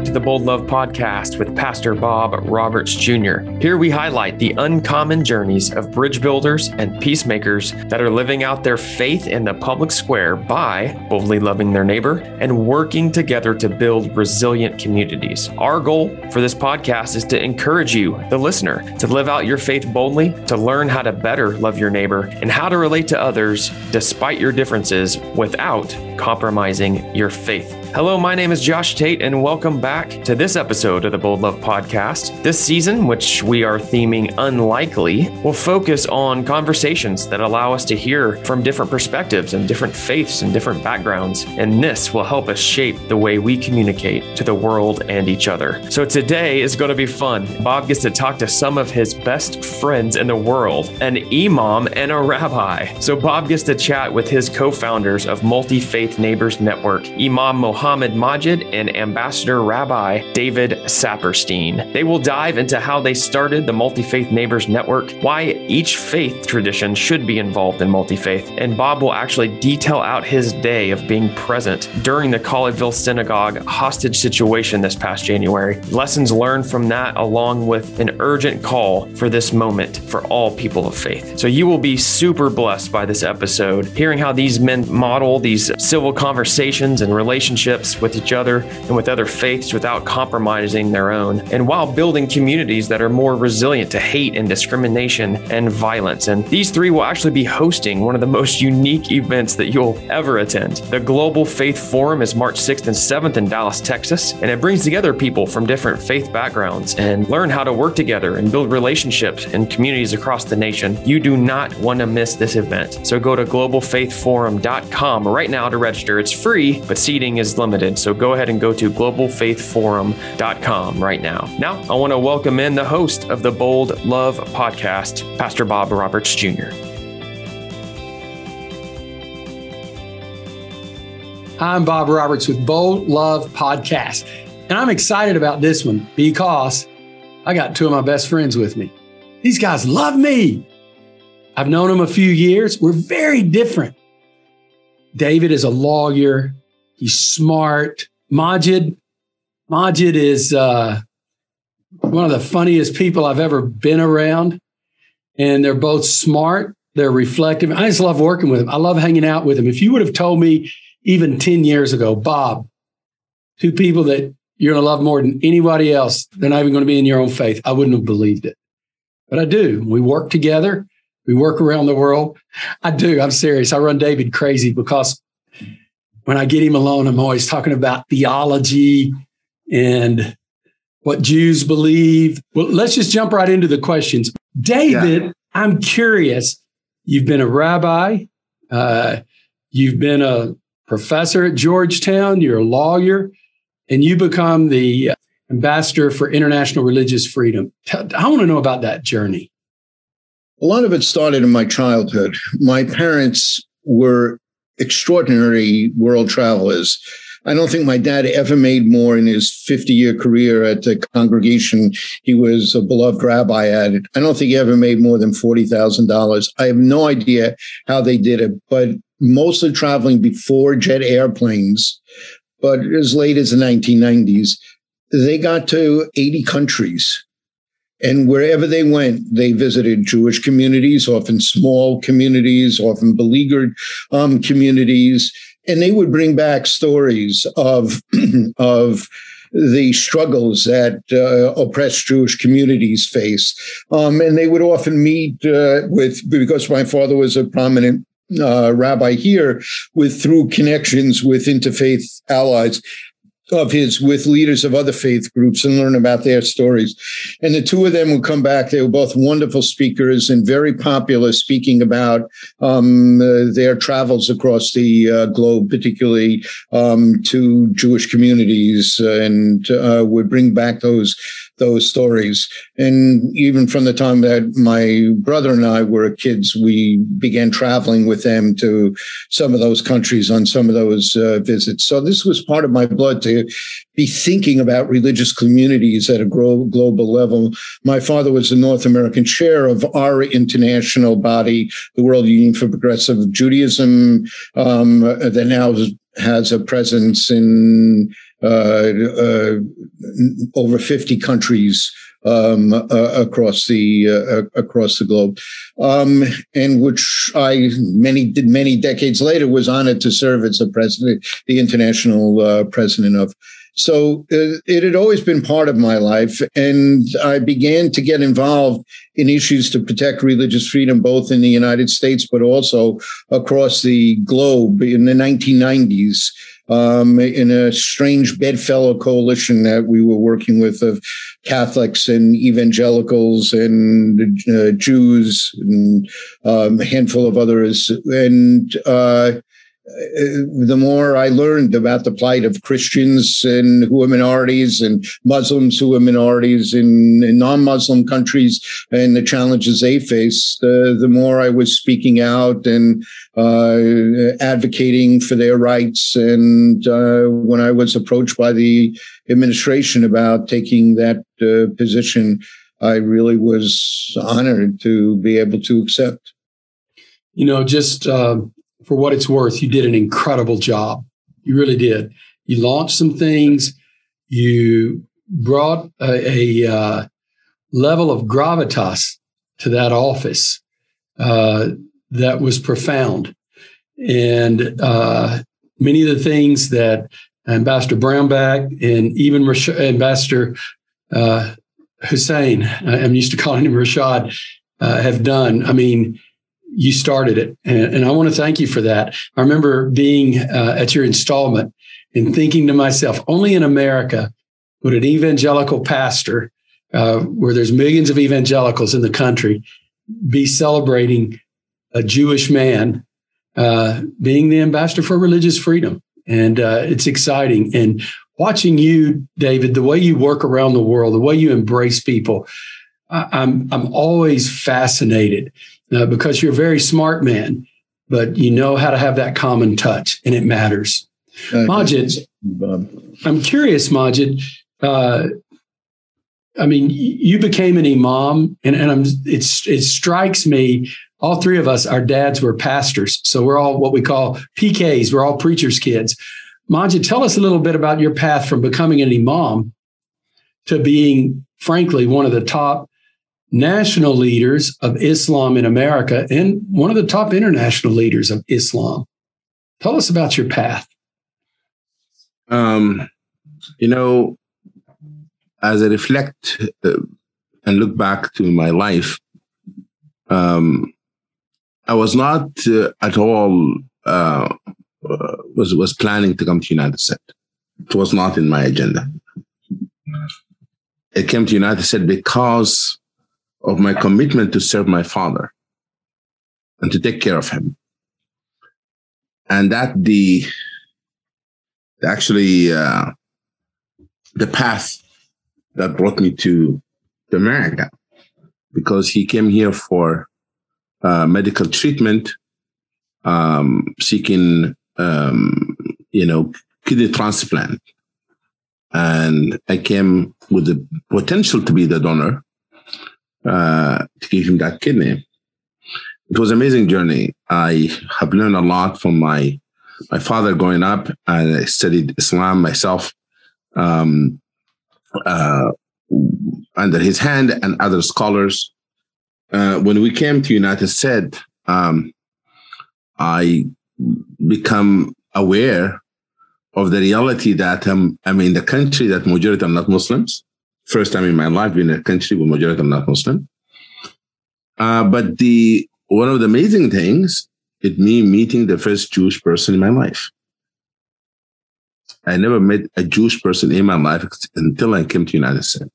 back to the Bold Love Podcast with Pastor Bob Roberts Jr. Here we highlight the uncommon journeys of bridge builders and peacemakers that are living out their faith in the public square by boldly loving their neighbor and working together to build resilient communities. Our goal for this podcast is to encourage you, the listener, to live out your faith boldly, to learn how to better love your neighbor, and how to relate to others despite your differences without compromising your faith. Hello, my name is Josh Tate, and welcome back to this episode of the Bold Love Podcast. This season, which we are theming unlikely, will focus on conversations that allow us to hear from different perspectives and different faiths and different backgrounds. And this will help us shape the way we communicate to the world and each other. So today is going to be fun. Bob gets to talk to some of his best friends in the world, an imam and a rabbi. So Bob gets to chat with his co founders of Multi Faith Neighbors Network, Imam Mohammed. Mohammed Magid and Ambassador Rabbi David Saperstein. They will dive into how they started the Multi Faith Neighbors Network, why each faith tradition should be involved in multi faith, and Bob will actually detail out his day of being present during the Colleyville Synagogue hostage situation this past January. Lessons learned from that, along with an urgent call for this moment for all people of faith. So you will be super blessed by this episode, hearing how these men model these civil conversations and relationships relationships with each other and with other faiths without compromising their own, and while building communities that are more resilient to hate and discrimination and violence. And these three will actually be hosting one of the most unique events that you'll ever attend. The Global Faith Forum is March 6th and 7th in Dallas, Texas, and it brings together people from different faith backgrounds and learn how to work together and build relationships in communities across the nation. You do not want to miss this event. So go to globalfaithforum.com right now to register. It's free, but seating is limited. So go ahead and go to globalfaithforum.com right now. Now, I want to welcome in the host of the Bold Love podcast, Pastor Bob Roberts Jr. I'm Bob Roberts with Bold Love Podcast. And I'm excited about this one because I got two of my best friends with me. These guys love me. I've known them a few years. We're very different. David is a lawyer. He's smart. Magid, Magid is uh, one of the funniest people I've ever been around. And they're both smart. They're reflective. I just love working with them. I love hanging out with them. If you would have told me even 10 years ago, Bob, two people that you're going to love more than anybody else, they're not even going to be in your own faith, I wouldn't have believed it. But I do. We work together. We work around the world. I do. I'm serious. I run David crazy because when I get him alone, I'm always talking about theology and what Jews believe. Well, let's just jump right into the questions. David, yeah. I'm curious. You've been a rabbi, uh, you've been a professor at Georgetown, you're a lawyer, and you become the ambassador for international religious freedom. I want to know about that journey. A lot of it started in my childhood. My parents were extraordinary world travelers. I don't think my dad ever made more in his 50 year career at the congregation he was a beloved rabbi at. It. I don't think he ever made more than $40,000. I have no idea how they did it, but mostly traveling before jet airplanes, but as late as the 1990s, they got to 80 countries. And wherever they went, they visited Jewish communities, often small communities, often beleaguered um, communities, and they would bring back stories of of the struggles that uh, oppressed Jewish communities face. Um, and they would often meet uh, with, because my father was a prominent uh, rabbi here, with through connections with interfaith allies of his with leaders of other faith groups and learn about their stories. And the two of them would come back. They were both wonderful speakers and very popular, speaking about um, uh, their travels across the uh, globe, particularly um, to Jewish communities, and uh, would bring back those those stories. And even from the time that my brother and I were kids, we began traveling with them to some of those countries on some of those uh, visits. So this was part of my blood to be thinking about religious communities at a global level. My father was the North American chair of our international body, the World Union for Progressive Judaism, um, that now has a presence in over 50 countries um, uh, across the uh, across the globe, um, and which I many many decades later was honored to serve as the president, the international uh, president of. So uh, it had always been part of my life, and I began to get involved in issues to protect religious freedom, both in the United States but also across the globe in the 1990s um, in a strange bedfellow coalition that we were working with of Catholics and evangelicals and uh, Jews and um, a handful of others. And uh, the more I learned about the plight of Christians and who are minorities and Muslims who are minorities in, in non-Muslim countries and the challenges they face, the, the more I was speaking out and uh, advocating for their rights. And uh, when I was approached by the administration about taking that uh, position, I really was honored to be able to accept. You know, just um, for what it's worth, you did an incredible job. You really did. You launched some things. You brought a, a uh, level of gravitas to that office uh, that was profound. And uh, many of the things that Ambassador Brownback and even Rash- Ambassador uh, Hussain, I'm used to calling him Rashad, uh, have done. I mean, you started it. And, and, I want to thank you for that. I remember being uh, at your installment and thinking to myself, only in America would an evangelical pastor, uh, where there's millions of evangelicals in the country, be celebrating a Jewish man uh, being the ambassador for religious freedom. And uh, it's exciting. And watching you, David, the way you work around the world, the way you embrace people, I, I'm I'm always fascinated uh, because you're a very smart man, but you know how to have that common touch, and it matters. Uh, Magid, I'm curious, Magid. Uh, I mean, you became an imam, and, and I'm, it's, it strikes me. All three of us, our dads were pastors, so we're all what we call PKs. We're all preachers' kids. Magid, tell us a little bit about your path from becoming an imam to being, frankly, one of the top national leaders of Islam in America and one of the top international leaders of Islam. Tell us about your path. Um, you know, as I reflect uh, and look back to my life, um, I was not uh, at all uh, was was planning to come to United States. It was not in my agenda. It came to United States because of my commitment to serve my father and to take care of him. And that the actually uh, the path that brought me to, to America. Because he came here for uh, medical treatment, um, seeking um, you know kidney transplant, and I came with the potential to be the donor uh, to give him that kidney. It was an amazing journey. I have learned a lot from my my father growing up, and I studied Islam myself um, uh, under his hand and other scholars. Uh, when we came to United States, um, I become aware of the reality that um, I'm in the country that majority are not Muslims first time in my life in a country with majority not Muslim. Uh, but the one of the amazing things is me meeting the first Jewish person in my life. I never met a Jewish person in my life until I came to United States.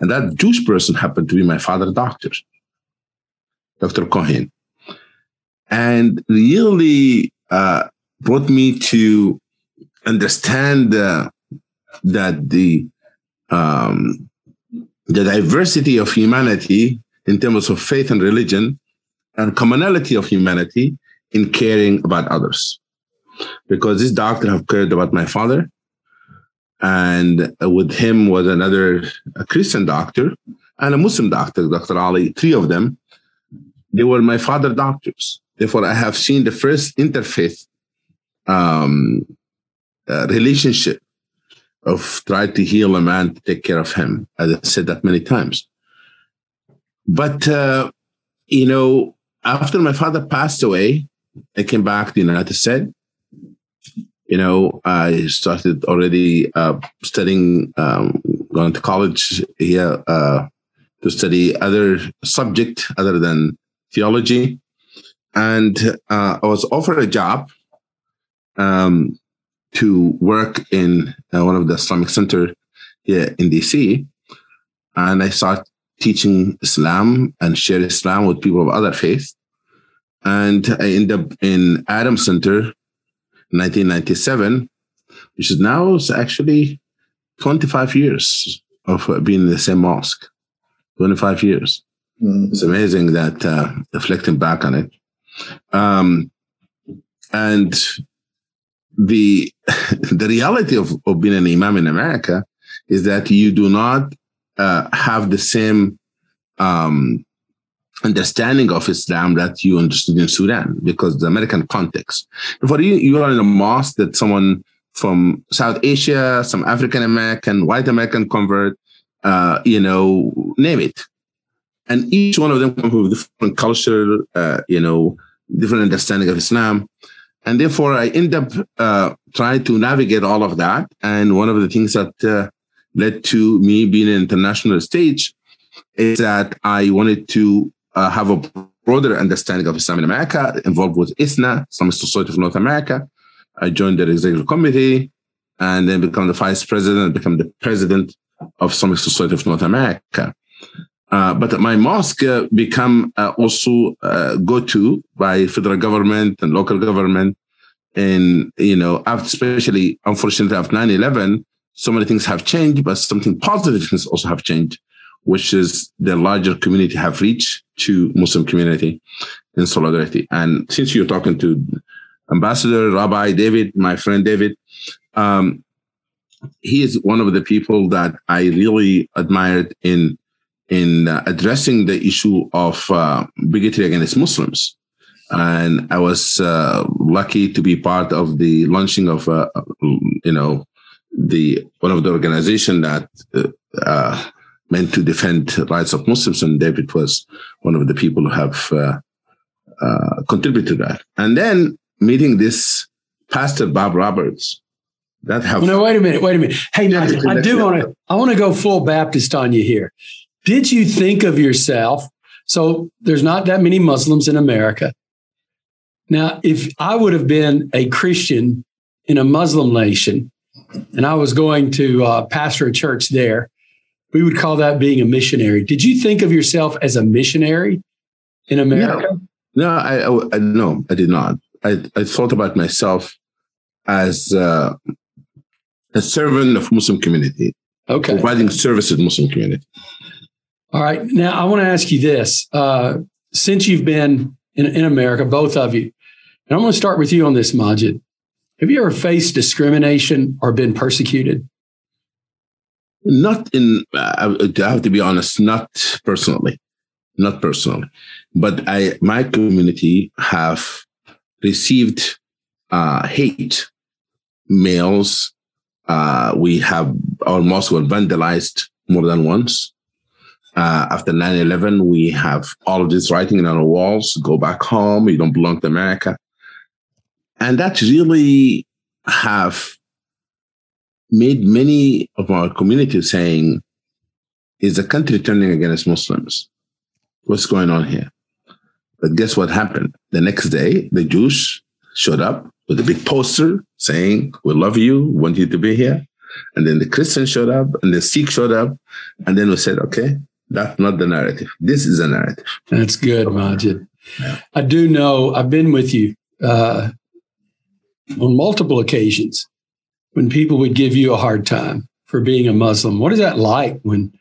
And that Jewish person happened to be my father's doctor, Dr. Cohen. And really uh, brought me to understand uh, that the um, the diversity of humanity in terms of faith and religion and commonality of humanity in caring about others. Because this doctor have cared about my father, and with him was another Christian doctor and a Muslim doctor, Dr. Ali, three of them. They were my father doctors. Therefore, I have seen the first interfaith um, uh, relationship of trying to heal a man to take care of him. I said that many times. But, uh, you know, after my father passed away, I came back to the United States. You know, I started already uh, studying, um, going to college here uh, to study other subject other than theology. And uh, I was offered a job um, to work in uh, one of the Islamic center here in DC. And I started teaching Islam and share Islam with people of other faiths. And I ended up in ADAMS Center 1997, which is now actually 25 years of being in the same mosque. 25 years. Mm. It's amazing that uh, reflecting back on it. Um, and the the reality of, of being an imam in America is that you do not uh, have the same um, understanding of Islam that you understood in Sudan because the American context. For you, you are in a mosque that someone from South Asia, some African American, white American convert, uh, you know, name it. And each one of them come from different culture, uh, you know, different understanding of Islam. And therefore, I end up uh, trying to navigate all of that. And one of the things that uh, led to me being an international stage is that I wanted to uh, have a broader understanding of Islam in America, involved with ISNA, Islamic Society of North America. I joined the executive committee and then become the vice president, become the president of Islamic Society of North America. Uh, but my mosque uh, become uh, also uh, go-to by federal government and local government. And, you know, especially unfortunately after 9-11, so many things have changed, but something positive things also have changed, which is the larger community have reached to Muslim community in solidarity. And since you're talking to Ambassador Rabbi David, my friend David, um, he is one of the people that I really admired in in uh, addressing the issue of uh, bigotry against Muslims. And I was uh, lucky to be part of the launching of, uh, you know, the one of the organization that uh, uh, meant to defend rights of Muslims, and David was one of the people who have contributed to that. And then meeting this Pastor Bob Roberts, that helped. No, wait a minute, wait a minute. Hey, I do want to. I want to go full Baptist on you here. Did you think of yourself? So there's not that many Muslims in America. Now, if I would have been a Christian in a Muslim nation and I was going to uh, pastor a church there, we would call that being a missionary. Did you think of yourself as a missionary in America? No, no I, I, no, I did not. I, I thought about myself as uh, a servant of Muslim community, okay, providing service to the Muslim community. All right. Now, I want to ask you this. Uh, since you've been in, in America, both of you, and I'm going to start with you on this, Magid. Have you ever faced discrimination or been persecuted? Not in, uh, I have to be honest, not personally, not personally, but I, my community have received uh, hate mails. Uh, we have mosque were vandalized more than once. Uh, after 9 11, we have all of this writing on our walls go back home, you don't belong to America. And that really have made many of our communities saying, is the country turning against Muslims? What's going on here? But guess what happened? The next day, the Jews showed up with a big poster saying, We love you, want you to be here. And then the Christians showed up and the Sikh showed up. And then we said, okay, that's not the narrative. This is a narrative. That's good, Magid. Yeah. I do know I've been with you uh, on multiple occasions when people would give you a hard time for being a Muslim. What is that like when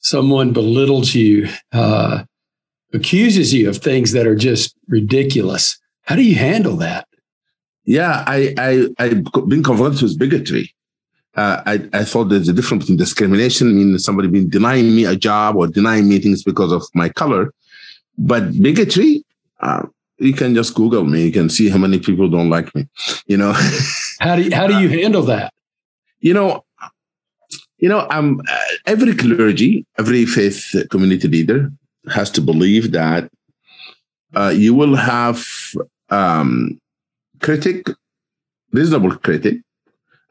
someone belittles you, uh, accuses you of things that are just ridiculous? How do you handle that? Yeah, I, I I've been confronted with bigotry uh, I, I thought there's a difference between discrimination, I mean somebody being denying me a job or denying me things because of my color. But bigotry, uh, you can just Google me. You can see how many people don't like me. You know. how do you, how do you handle that? You know, You know, um, every clergy, every faith community leader has to believe that uh, you will have um, critic, reasonable critic,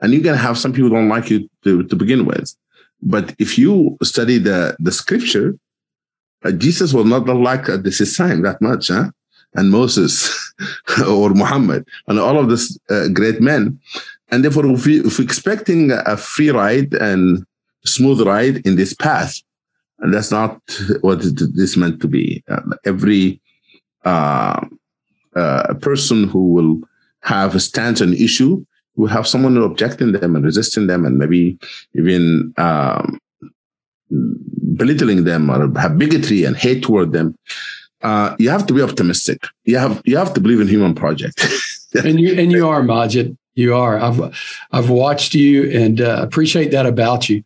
and you're going to have some people don't like you to, to begin with. But if you study the, the scripture, uh, Jesus was not like uh, this is time that much, huh? and Moses or Muhammad and all of these uh, great men. And therefore, if, we, if we're expecting a free ride and smooth ride in this path, and that's not what it is meant to be. Uh, every uh, person who will have a stance on issue will have someone objecting them and resisting them and maybe even um, belittling them or have bigotry and hate toward them. Uh, you have to be optimistic. You have you have to believe in human project. and you and you are Magid. You are. I've I've watched you and uh, appreciate that about you.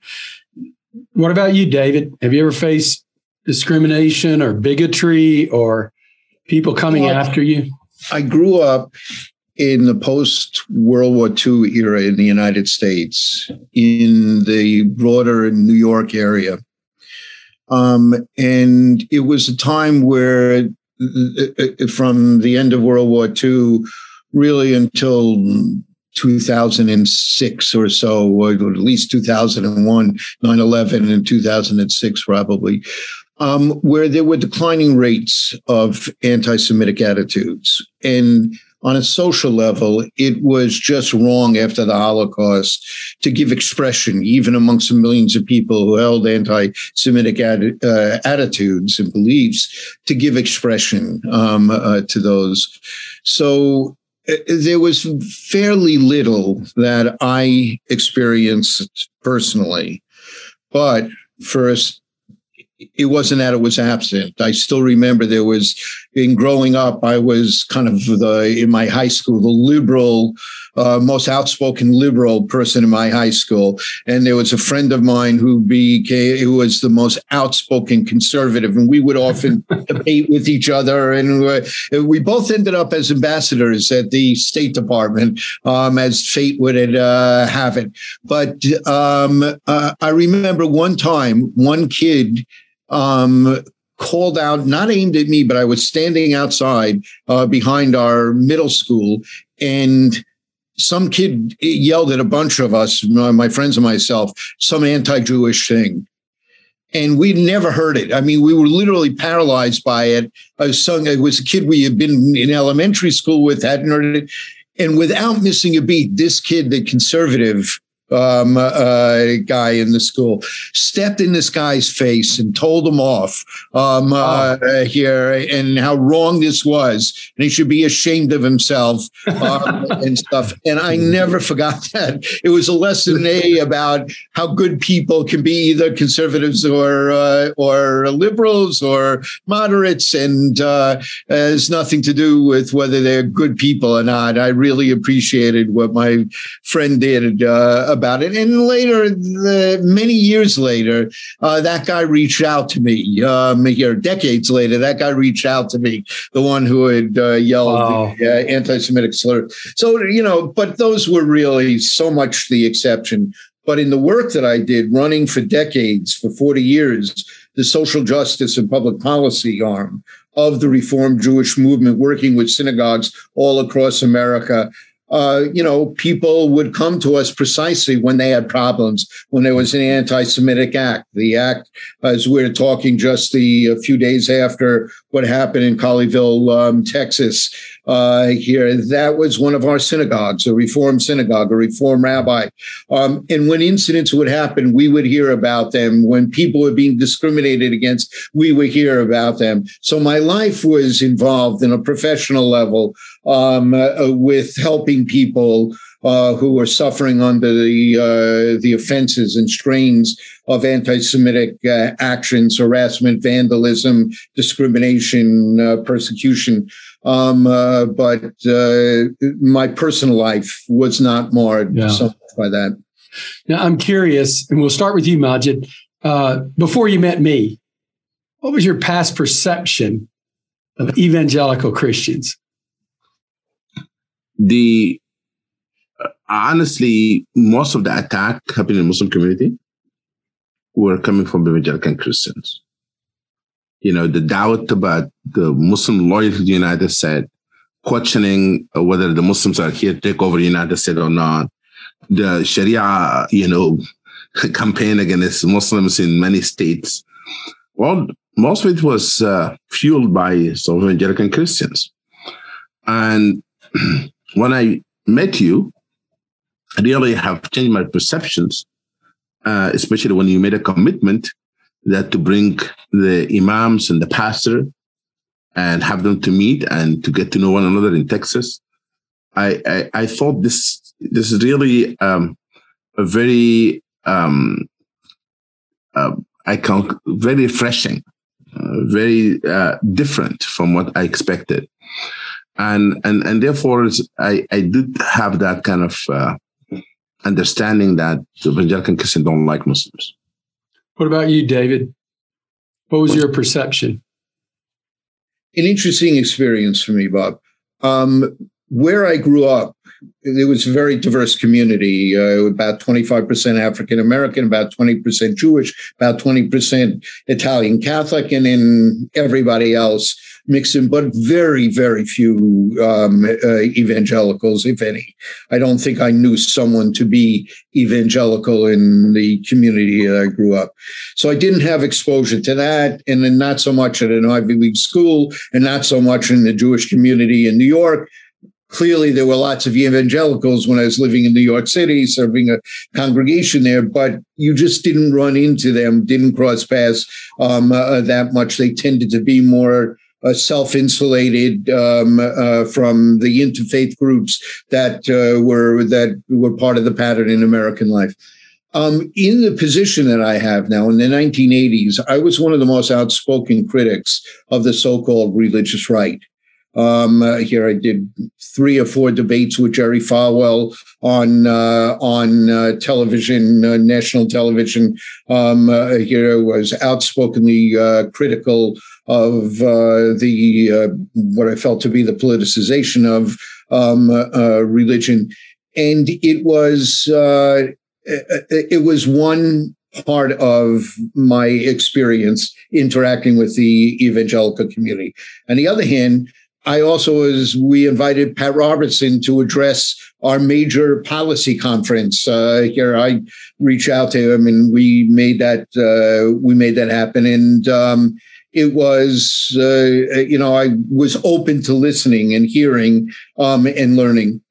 What about you, David? Have you ever faced discrimination or bigotry or people coming well, after you? I grew up in the post World War II era in the United States, in the broader New York area. Um, and it was a time where, uh, uh, from the end of World War II, really until 2006 or so, or at least 2001, 9 11, and 2006, probably, um, where there were declining rates of anti Semitic attitudes. And on a social level, it was just wrong after the Holocaust to give expression, even amongst the millions of people who held anti Semitic uh, attitudes and beliefs, to give expression um, uh, to those. So uh, there was fairly little that I experienced personally. But first, it wasn't that it was absent. I still remember there was in growing up, I was kind of the in my high school, the liberal, uh, most outspoken liberal person in my high school. And there was a friend of mine who became who was the most outspoken conservative, and we would often debate with each other. And we both ended up as ambassadors at the State Department, um, as fate would uh, have it. But um, uh, I remember one time, one kid um, called out, not aimed at me, but I was standing outside uh, behind our middle school, and some kid yelled at a bunch of us, my friends and myself, some anti-Jewish thing. And we never heard it. I mean, we were literally paralyzed by it. I was sung, it was a kid we had been in elementary school with, hadn't heard it. And without missing a beat, this kid, the conservative, um, uh, guy in the school, stepped in this guy's face and told him off um, uh, here and how wrong this was. And he should be ashamed of himself um, and stuff. And I never forgot that. It was a lesson A about how good people can be either conservatives or uh, or liberals or moderates. And uh, has nothing to do with whether they're good people or not. I really appreciated what my friend did uh, about it. And later, the, many years later, uh, that guy reached out to me. Um, here, decades later, that guy reached out to me, the one who had uh, yelled wow. the uh, anti-Semitic slur. So you know, but those were really so much the exception. But in the work that I did, running for decades, for 40 years, the social justice and public policy arm of the Reformed Jewish movement, working with synagogues all across America, uh, you know, people would come to us precisely when they had problems, when there was an anti-Semitic act. The act, as we are talking just the, a few days after what happened in Colleyville, um, Texas, uh, here. That was one of our synagogues, a Reform synagogue, a Reform rabbi. Um, and when incidents would happen, we would hear about them. When people were being discriminated against, we would hear about them. So my life was involved in a professional level um, uh, with helping people uh, who were suffering under the uh, the offenses and strains of anti-Semitic uh, actions, harassment, vandalism, discrimination, uh, persecution. Um, uh, but uh, my personal life was not marred yeah. so much by that. Now, I'm curious, and we'll start with you, Magid. Uh, before you met me, what was your past perception of evangelical Christians? The uh, honestly, most of the attack happened in the Muslim community. were coming from evangelical Christians. You know, the doubt about the Muslim loyalty to the United States, questioning whether the Muslims are here to take over the United States or not, the Sharia, you know, campaign against Muslims in many states. Well, most of it was uh, fueled by some evangelical Christians. And when I met you, I really have changed my perceptions, uh, especially when you made a commitment that to bring the imams and the pastor and have them to meet and to get to know one another in Texas. I, I, I thought this this is really um, a very um, uh, I can very refreshing, uh, very uh, different from what I expected, and and and therefore I I did have that kind of uh, understanding that the evangelical Christians don't like Muslims. What about you, David? What was your perception? An interesting experience for me, Bob. Um, where I grew up, it was a very diverse community, uh, about 25% African American, about 20% Jewish, about 20% Italian Catholic, and then everybody else mixed in, but very, very few um, uh, evangelicals, if any. I don't think I knew someone to be evangelical in the community that I grew up. So I didn't have exposure to that, and then not so much at an Ivy League school, and not so much in the Jewish community in New York clearly there were lots of evangelicals when I was living in New York City, serving a congregation there, but you just didn't run into them, didn't cross paths um, uh, that much. They tended to be more uh, self-insulated um, uh, from the interfaith groups that uh, were that were part of the pattern in American life. Um, in the position that I have now in the 1980s, I was one of the most outspoken critics of the so-called religious right. Um, uh, here I did three or four debates with Jerry Falwell on uh, on uh, television, national television. Um, here I was outspokenly critical of the what I felt to be the politicization of um, religion, and it was it was one part of my experience interacting with the evangelical community. On the other hand, I also was, we invited Pat Robertson to address our major policy conference. Uh, here, I reached out to him and we made that, uh, we made that happen. And, um, it was, uh, you know, I was open to listening and hearing, um, and learning.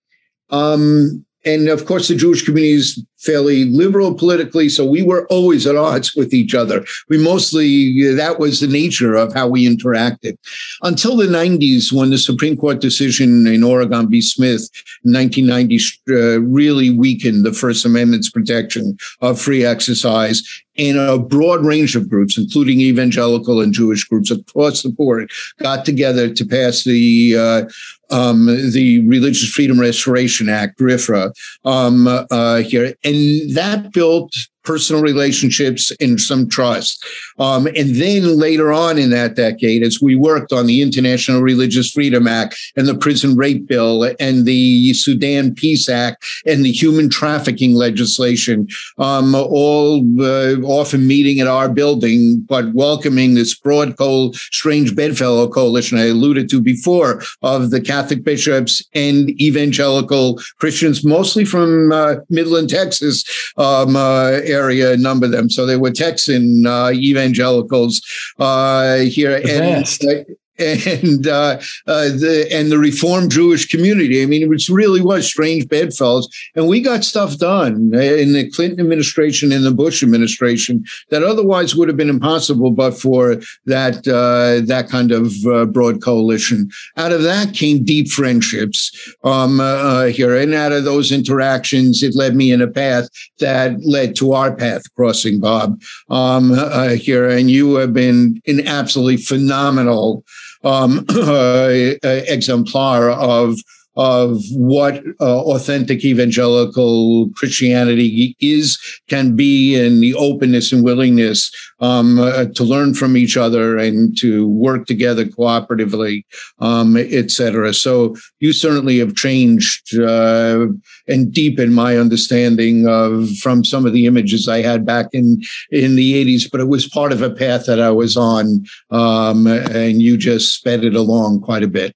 Um, and of course, the Jewish community is fairly liberal politically, so we were always at odds with each other. We mostly, that was the nature of how we interacted. Until the 90s, when the Supreme Court decision in Oregon v. Smith in 1990 uh, really weakened the First Amendment's protection of free exercise, and a broad range of groups, including evangelical and Jewish groups across the board, got together to pass the uh, um, the Religious Freedom Restoration Act, RFRA, um, uh, here, and that built personal relationships and some trust. Um, and then later on in that decade, as we worked on the International Religious Freedom Act and the Prison Rape Bill and the Sudan Peace Act and the human trafficking legislation, um, all uh, often meeting at our building, but welcoming this broad, coal, strange bedfellow coalition I alluded to before of the Catholic bishops and evangelical Christians, mostly from uh, Midland, Texas, um, uh, area, a number of them. So they were Texan uh, evangelicals uh, here. The and, and uh, uh, the and the Reformed Jewish community. I mean, it really was strange bedfellows, and we got stuff done in the Clinton administration and the Bush administration that otherwise would have been impossible, but for that uh, that kind of uh, broad coalition. Out of that came deep friendships um, uh, here, and out of those interactions, it led me in a path that led to our path crossing, Bob, um, uh, here, and you have been an absolutely phenomenal um, exemplar of of what uh, authentic evangelical Christianity is, can be, and the openness and willingness um, uh, to learn from each other and to work together cooperatively, um, etc. So you certainly have changed uh, and deepened my understanding of from some of the images I had back in in the 80s, but it was part of a path that I was on, um, and you just sped it along quite a bit.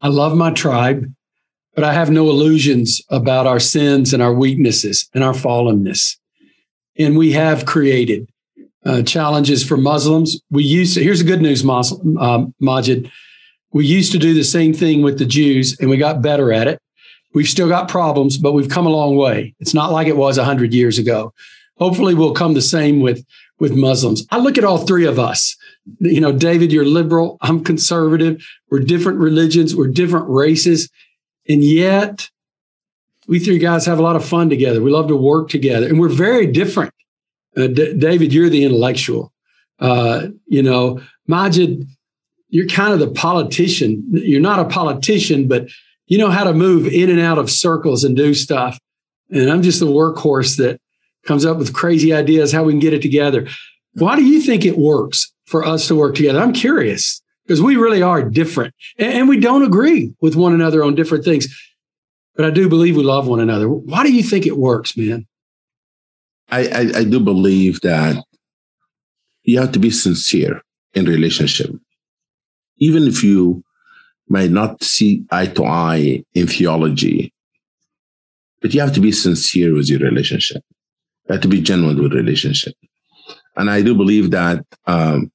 I love my tribe but I have no illusions about our sins and our weaknesses and our fallenness. And we have created uh, challenges for Muslims. We used to, here's the good news, Muslim, uh, Magid. We used to do the same thing with the Jews and we got better at it. We've still got problems, but we've come a long way. It's not like it was 100 years ago. Hopefully, we'll come the same with, with Muslims. I look at all three of us. You know, David, you're liberal. I'm conservative. We're different religions. We're different races. And yet, we three guys have a lot of fun together. We love to work together, and we're very different. Uh, D- David, you're the intellectual. Uh, you know, Magid, you're kind of the politician. You're not a politician, but you know how to move in and out of circles and do stuff. And I'm just the workhorse that comes up with crazy ideas how we can get it together. Why do you think it works for us to work together? I'm curious because we really are different and, we don't agree with one another on different things. But I do believe we love one another. Why do you think it works, man? I, I, I do believe that you have to be sincere in relationship. Even if you might not see eye to eye in theology, but you have to be sincere with your relationship. You have to be genuine with relationship. And I do believe that um,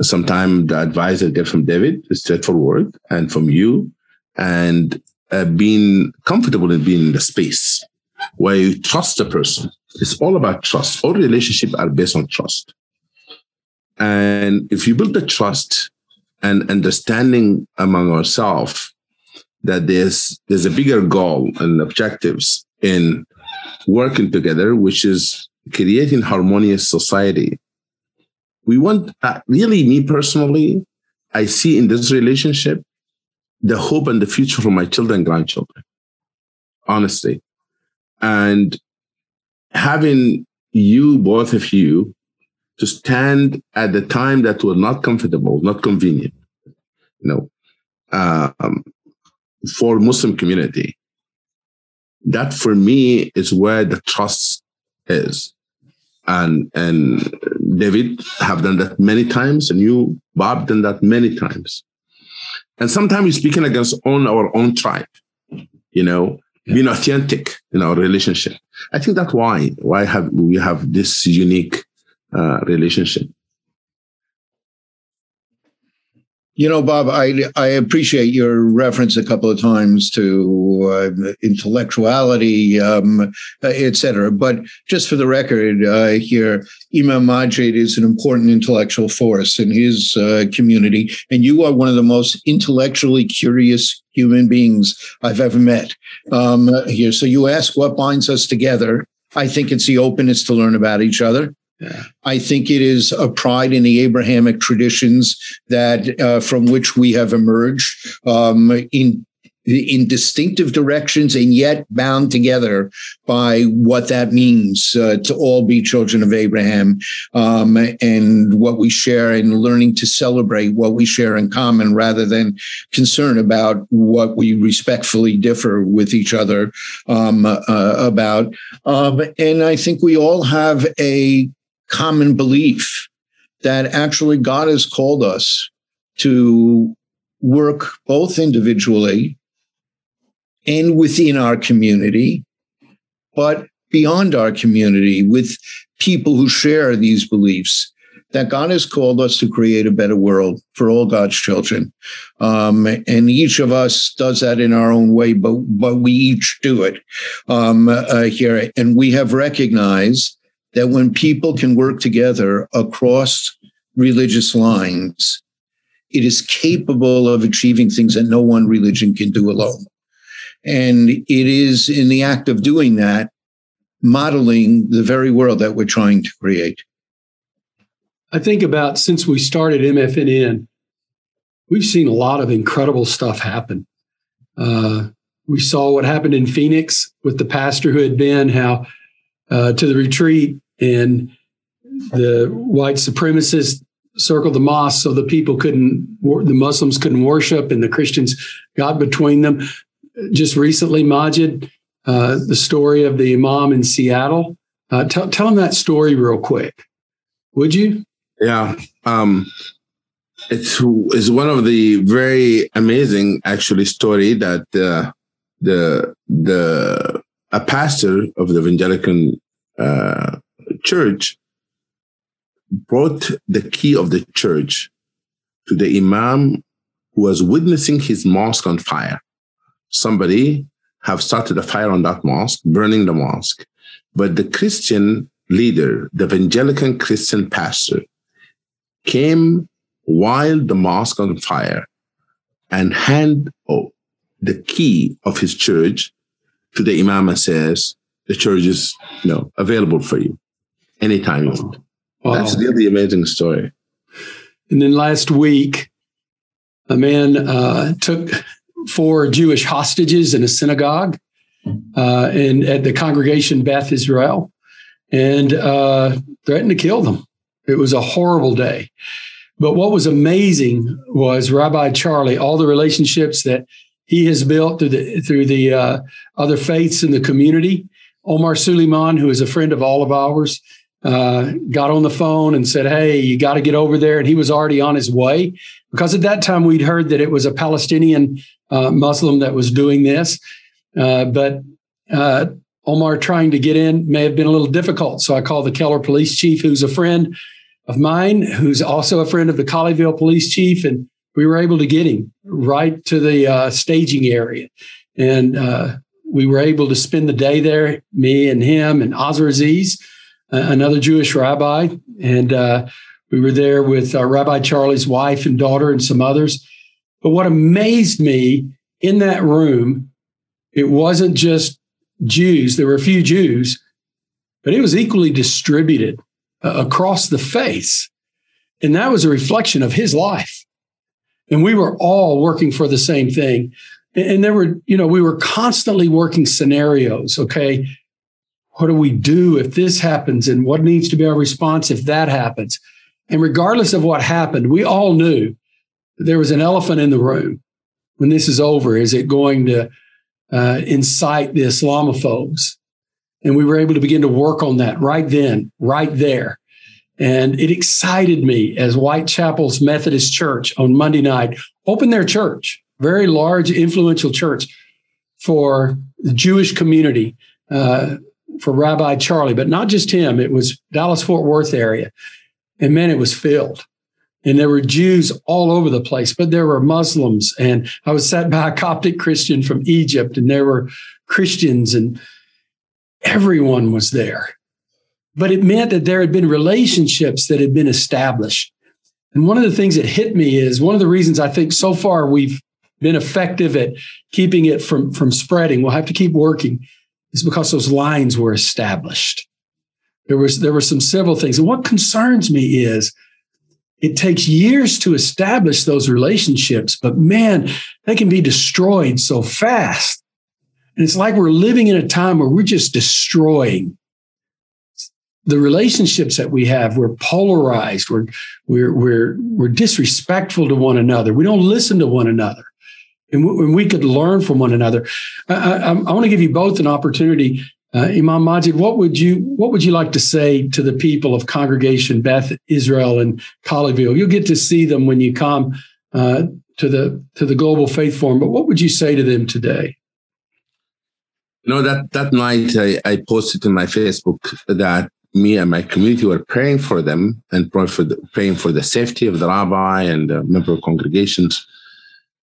Sometimes the advice I get from David is straightforward and from you and uh, being comfortable in being in the space where you trust the person. It's all about trust. All relationships are based on trust. And if you build the trust and understanding among ourselves that there's there's a bigger goal and objectives in working together, which is creating harmonious society we want uh, really me personally i see in this relationship the hope and the future for my children and grandchildren honestly. And having you both of you to stand at the time that were not comfortable not convenient you know um, for muslim community that for me is where the trust is and and David have done that many times, and you, Bob, done that many times. And sometimes we're speaking against on our own tribe, you know, yeah. being authentic in our relationship. I think that's why why have we have this unique uh, relationship. You know, Bob, I I appreciate your reference a couple of times to uh, intellectuality, um, et cetera. But just for the record, uh, here, Imam Magid is an important intellectual force in his uh, community, and you are one of the most intellectually curious human beings I've ever met um, here. So you ask what binds us together. I think it's the openness to learn about each other. I think it is a pride in the Abrahamic traditions that uh, from which we have emerged um, in in distinctive directions and yet bound together by what that means uh, to all be children of Abraham um, and what we share and learning to celebrate what we share in common rather than concern about what we respectfully differ with each other um, uh, about. Um, and I think we all have a common belief that actually God has called us to work both individually and within our community, but beyond our community with people who share these beliefs that God has called us to create a better world for all God's children. Um, and each of us does that in our own way, but, but we each do it um, uh, here. And we have recognized that when people can work together across religious lines, it is capable of achieving things that no one religion can do alone. And it is in the act of doing that, modeling the very world that we're trying to create. I think about since we started MFNN, we've seen a lot of incredible stuff happen. Uh, we saw what happened in Phoenix with the pastor who had been how uh, to the retreat and the white supremacists circled the mosque so the people couldn't, the Muslims couldn't worship and the Christians got between them. Just recently, Magid, uh, the story of the imam in Seattle. Uh, tell, tell them that story real quick, would you? Yeah. Um, it's, it's one of the very amazing, actually, story that uh, the the a pastor of the evangelical uh, church brought the key of the church to the imam who was witnessing his mosque on fire. Somebody have started a fire on that mosque, burning the mosque. But the Christian leader, the evangelical Christian pastor, came while the mosque on fire and hand oh, the key of his church to the imam and says, the church is you know, available for you anytime you want. Wow. That's really amazing story. And then last week, a man uh, took four Jewish hostages in a synagogue uh, and at the congregation Beth Israel and uh, threatened to kill them. It was a horrible day. But what was amazing was Rabbi Charlie, all the relationships that he has built through the through the uh, other faiths in the community. Omar Suleiman, who is a friend of all of ours, uh, got on the phone and said, Hey, you got to get over there. And he was already on his way because at that time we'd heard that it was a Palestinian uh, Muslim that was doing this. Uh, but uh, Omar trying to get in may have been a little difficult. So I called the Keller police chief, who's a friend of mine, who's also a friend of the Colleyville police chief. And we were able to get him right to the uh, staging area. And uh, we were able to spend the day there, me and him and Azhar Azeez another Jewish rabbi, and uh, we were there with uh, Rabbi Charlie's wife and daughter and some others. But what amazed me in that room, it wasn't just Jews. There were a few Jews, but it was equally distributed uh, across the face. And that was a reflection of his life. And we were all working for the same thing. And there were, you know, we were constantly working scenarios. Okay what do we do if this happens? And what needs to be our response if that happens? And regardless of what happened we all knew there was an elephant in the room when this is over. Is it going to uh, incite the islamophobes? And we were able to begin to work on that right then right there. And it excited me as whitechapel's methodist church on monday night opened their church very large influential church for the jewish community uh, for Rabbi Charlie, but not just him. It was Dallas Fort Worth area. And man, it was filled. And there were Jews all over the place, but there were Muslims. And I was sat by a Coptic Christian from Egypt, and there were Christians, and everyone was there. But it meant that there had been relationships that had been established. And one of the things that hit me is one of the reasons I think so far we've been effective at keeping it from, from spreading. We'll have to keep working is because those lines were established. There was there were some civil things. And what concerns me is it takes years to establish those relationships, but man, they can be destroyed so fast. And it's like we're living in a time where we're just destroying the relationships that we have. We're polarized. We're, we're, we're, we're disrespectful to one another. We don't listen to one another and, w- and we could learn from one another. I, I, I want to give you both an opportunity. Uh, Imam Magid, what would you what would you like to say to the people of Congregation Beth Israel and Colleyville? You'll get to see them when you come uh, to the to the Global Faith Forum. But what would you say to them today? You know that that night I, I posted in my Facebook that me and my community were praying for them and praying for the, praying for the safety of the rabbi and the member of congregations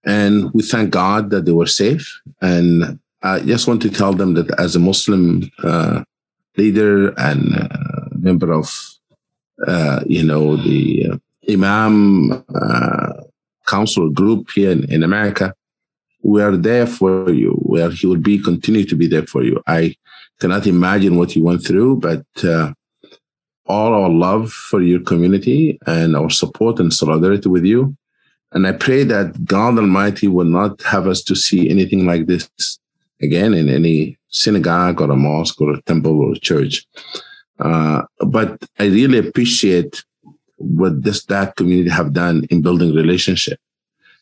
and we thank God that they were safe. And I just want to tell them that as a Muslim uh, leader and uh, member of, uh, you know, the uh, Imam uh, Council group here in, in, America, we are there for you. Where he will be, continue to be there for you. I cannot imagine what you went through, but uh, all our love for your community and our support and solidarity with you and I pray that God Almighty will not have us to see anything like this again in any synagogue or a mosque or a temple or a church. Uh, but I really appreciate what this that community have done in building relationship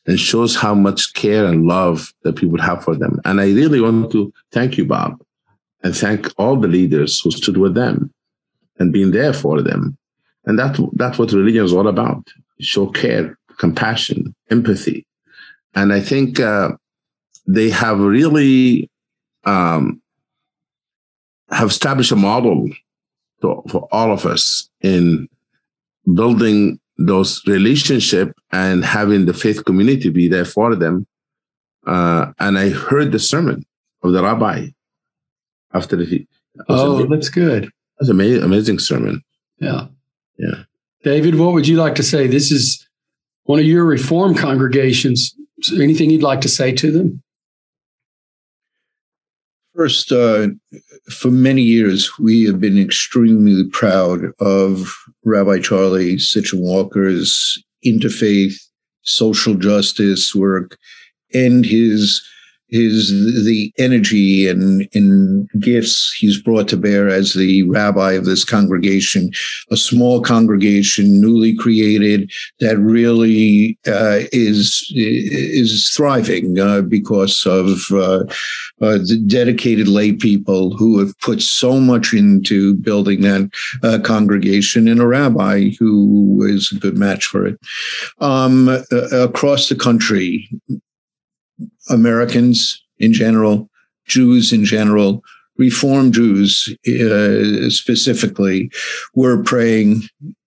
and shows how much care and love that people have for them. And I really want to thank you, Bob, and thank all the leaders who stood with them and being there for them. And that, that's what religion is all about. Show care, compassion, empathy. And I think uh, they have really um, have established a model to, for all of us in building those relationship and having the faith community be there for them. Uh, and I heard the sermon of the rabbi after the. Oh, amazing. that's good. That's amazing, amazing sermon. Yeah. Yeah. David, what would you like to say? This is one of your reform congregations. anything you'd like to say to them? First, uh, for many years, we have been extremely proud of Rabbi Charlie Cytron-Walker's interfaith social justice work and his his the energy and, and gifts he's brought to bear as the rabbi of this congregation, a small congregation, newly created, that really uh, is is thriving uh, because of uh, uh the dedicated lay people who have put so much into building that uh, congregation, and a rabbi who is a good match for it. Um, across the country, Americans in general, Jews in general, Reform Jews uh, specifically, were praying,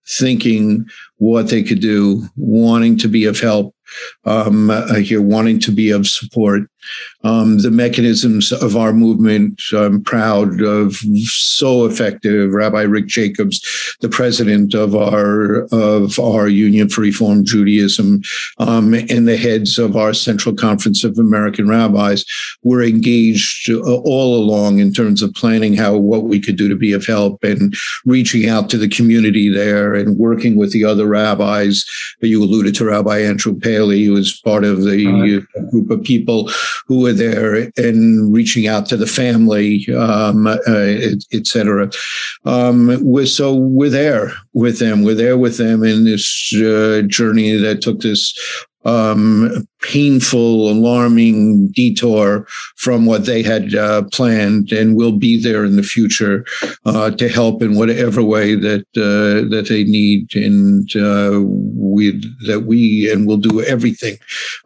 thinking what they could do, wanting to be of help, um, uh, here wanting to be of support. Um, the mechanisms of our movement, I'm proud of so effective. Rabbi Rick Jacobs, the president of our of our Union for Reform Judaism, um, and the heads of our Central Conference of American Rabbis were engaged uh, all along in terms of planning how what we could do to be of help and reaching out to the community there and working with the other rabbis. You alluded to Rabbi Andrew Paley, Haley was part of the uh, group of people who were there and reaching out to the family, um, uh, et, cetera. Um, we're, so we're there with them. We're there with them in this uh, journey that took this um, painful, alarming detour from what they had uh, planned, and will be there in the future uh, to help in whatever way that uh, that they need, and uh, we that we and will do everything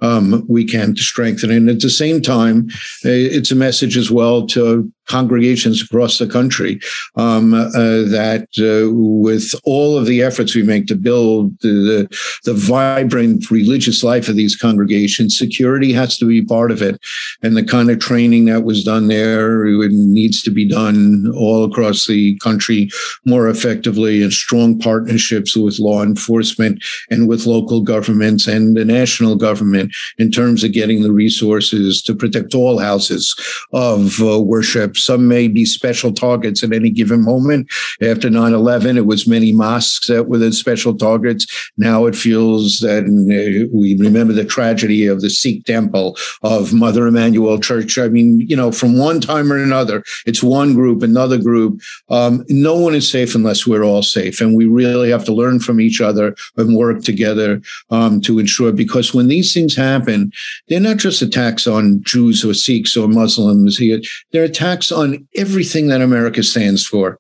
um, we can to strengthen. And at the same time, it's a message as well to congregations across the country um, uh, that uh, with all of the efforts we make to build the, the, the vibrant religious life of these congregations, security has to be part of it. And the kind of training that was done there needs to be done all across the country more effectively and strong partnerships with law enforcement and with local governments and the national government in terms of getting the resources to protect all houses of uh, worship some may be special targets at any given moment. After 9 11, it was many mosques that were the special targets. Now it feels that uh, we remember the tragedy of the Sikh temple of Mother Emanuel Church. I mean, you know, from one time or another, it's one group, another group. Um, no one is safe unless we're all safe. And we really have to learn from each other and work together um, to ensure, because when these things happen, they're not just attacks on Jews or Sikhs or Muslims they're attacks on everything that America stands for.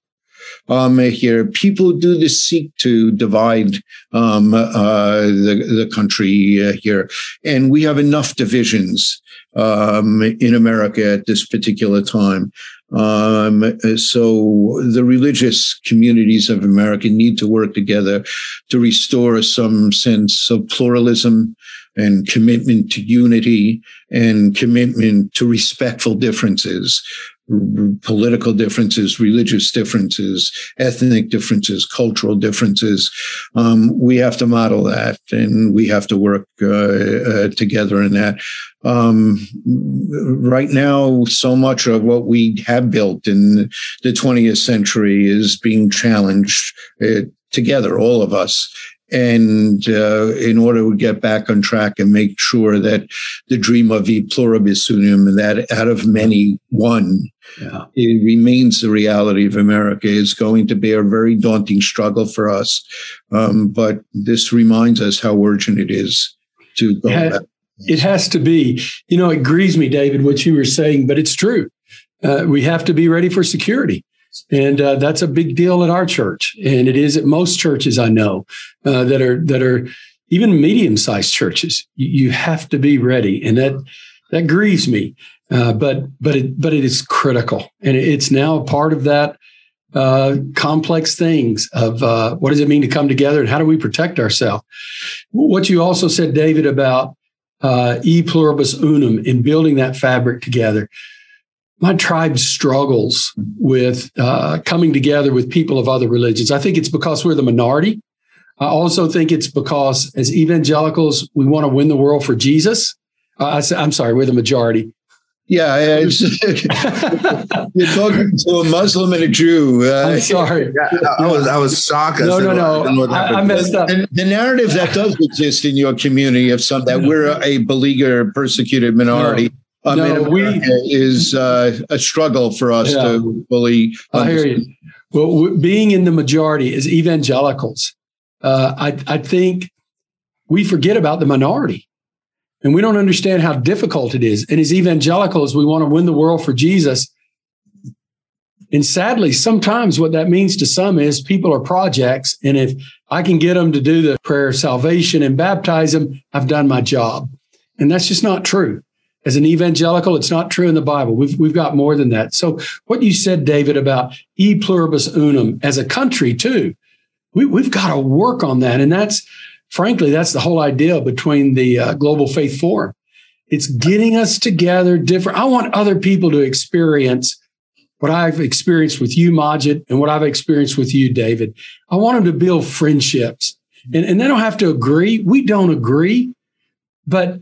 Um, here, people do this seek to divide um, uh, the, the country uh, here, and we have enough divisions um, in America at this particular time. Um, so the religious communities of America need to work together to restore some sense of pluralism and commitment to unity and commitment to respectful differences political differences, religious differences, ethnic differences, cultural differences. Um, we have to model that and we have to work uh, uh, together in that. Um, right now, so much of what we have built in the 20th century is being challenged uh, together, all of us. And uh, in order to get back on track and make sure that the dream of e pluribus unum and that out of many one yeah. it remains the reality of america is going to be a very daunting struggle for us. Um, but this reminds us how urgent it is to go it, has, it has to be. You know it grieves me david what you were saying but it's true. Uh, we have to be ready for security and uh, that's a big deal at our church, and it is at most churches I know uh, that are that are even medium-sized churches. You, you, have to be ready, and that that grieves me. Uh, but but it but it is critical, and it's now a part of that uh, complex things of uh, what does it mean to come together, and how do we protect ourselves. What you also said, David, about uh, e pluribus unum in building that fabric together my tribe struggles with uh, coming together with people of other religions. I think it's because we're the minority. I also think it's because as evangelicals, we want to win the world for Jesus. Uh, I, am sorry, we're the majority. Yeah, you're talking to a Muslim and a Jew. Uh, I'm sorry. Yeah, I was I was shocked. No, no, no. I, I, messed up. And the narrative that does exist in your community of some that we're a beleaguered, persecuted minority. No I no, mean, we, is uh, a struggle for us yeah. to fully. I hear you. Well, being in the majority as evangelicals, uh, I, I think we forget about the minority, and we don't understand how difficult it is. And as evangelicals, we want to win the world for Jesus. And sadly, sometimes what that means to some is people are projects. And if I can get them to do the prayer of salvation and baptize them, I've done my job. And that's just not true as an evangelical, it's not true in the Bible. We've, we've got more than that. So, what you said, David, about e pluribus unum as a country, too, we, we've got to work on that. And that's, frankly, that's the whole idea between the uh, Global Faith Forum. It's getting us together different. I want other people to experience what I've experienced with you, Magid, and what I've experienced with you, David. I want them to build friendships. And, and they don't have to agree. We don't agree, but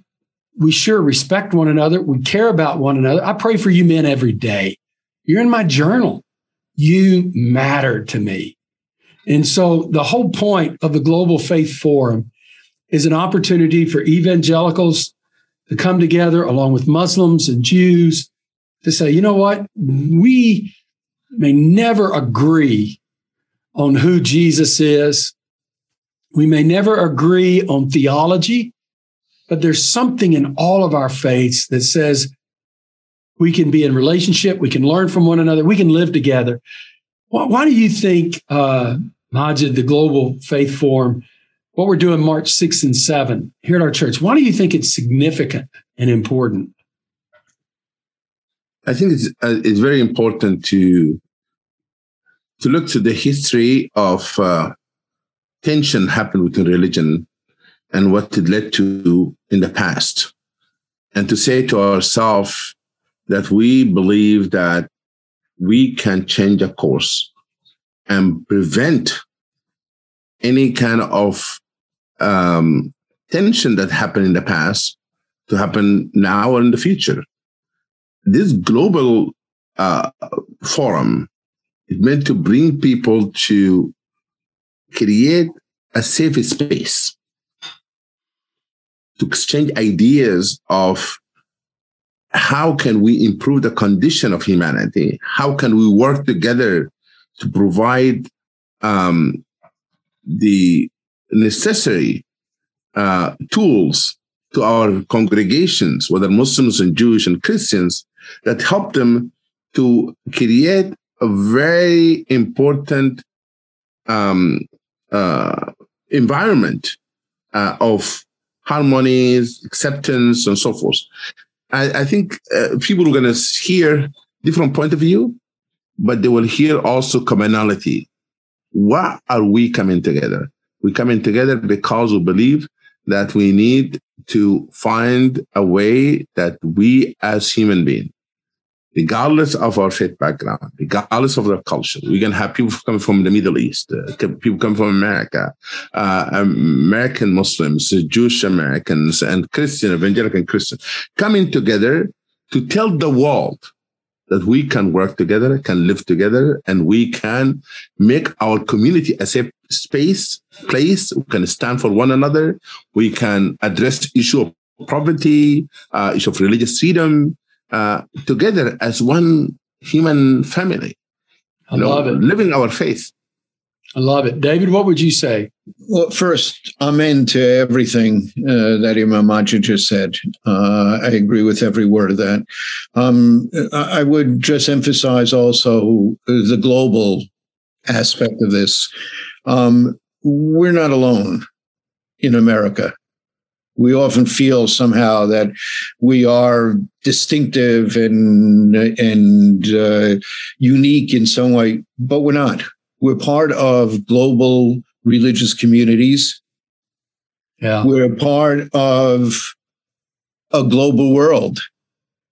we sure respect one another. We care about one another. I pray for you men every day. You're in my journal. You matter to me. And so the whole point of the Global Faith Forum is an opportunity for evangelicals to come together along with Muslims and Jews to say, you know what? We may never agree on who Jesus is. We may never agree on theology. But there's something in all of our faiths that says we can be in relationship, we can learn from one another, we can live together. Why, why do you think, uh, Magid, the Global Faith Forum, what we're doing March 6th and 7 here at our church, why do you think it's significant and important? I think it's, uh, it's very important to to look to the history of uh, tension happened within religion and what it led to in the past. And to say to ourselves that we believe that we can change a course and prevent any kind of um, tension that happened in the past to happen now or in the future. This global uh, forum is meant to bring people to create a safe space to exchange ideas of how can we improve the condition of humanity? How can we work together to provide um, the necessary uh, tools to our congregations, whether Muslims and Jewish and Christians, that help them to create a very important um, uh, environment uh, of harmonies, acceptance, and so forth. I, I think uh, people are going to hear different point of view, but they will hear also commonality. Why are we coming together? We coming together because we believe that we need to find a way that we as human beings regardless of our faith background, regardless of their culture. We can have people coming from the Middle East, uh, people coming from America, uh, American Muslims, uh, Jewish Americans, and Christian, evangelical Christian, coming together to tell the world that we can work together, can live together, and we can make our community a safe space, place. We can stand for one another. We can address issue of poverty, uh, issue of religious freedom, uh, together as one human family. I know, love it. Living our faith. I love it. David, what would you say? Well, first, amen to everything uh, that Imam Magid just said. Uh, I agree with every word of that. Um, I would just emphasize also the global aspect of this. Um, we're not alone in America. We often feel somehow that we are distinctive and and uh, unique in some way, but we're not. We're part of global religious communities. Yeah. We're part of a global world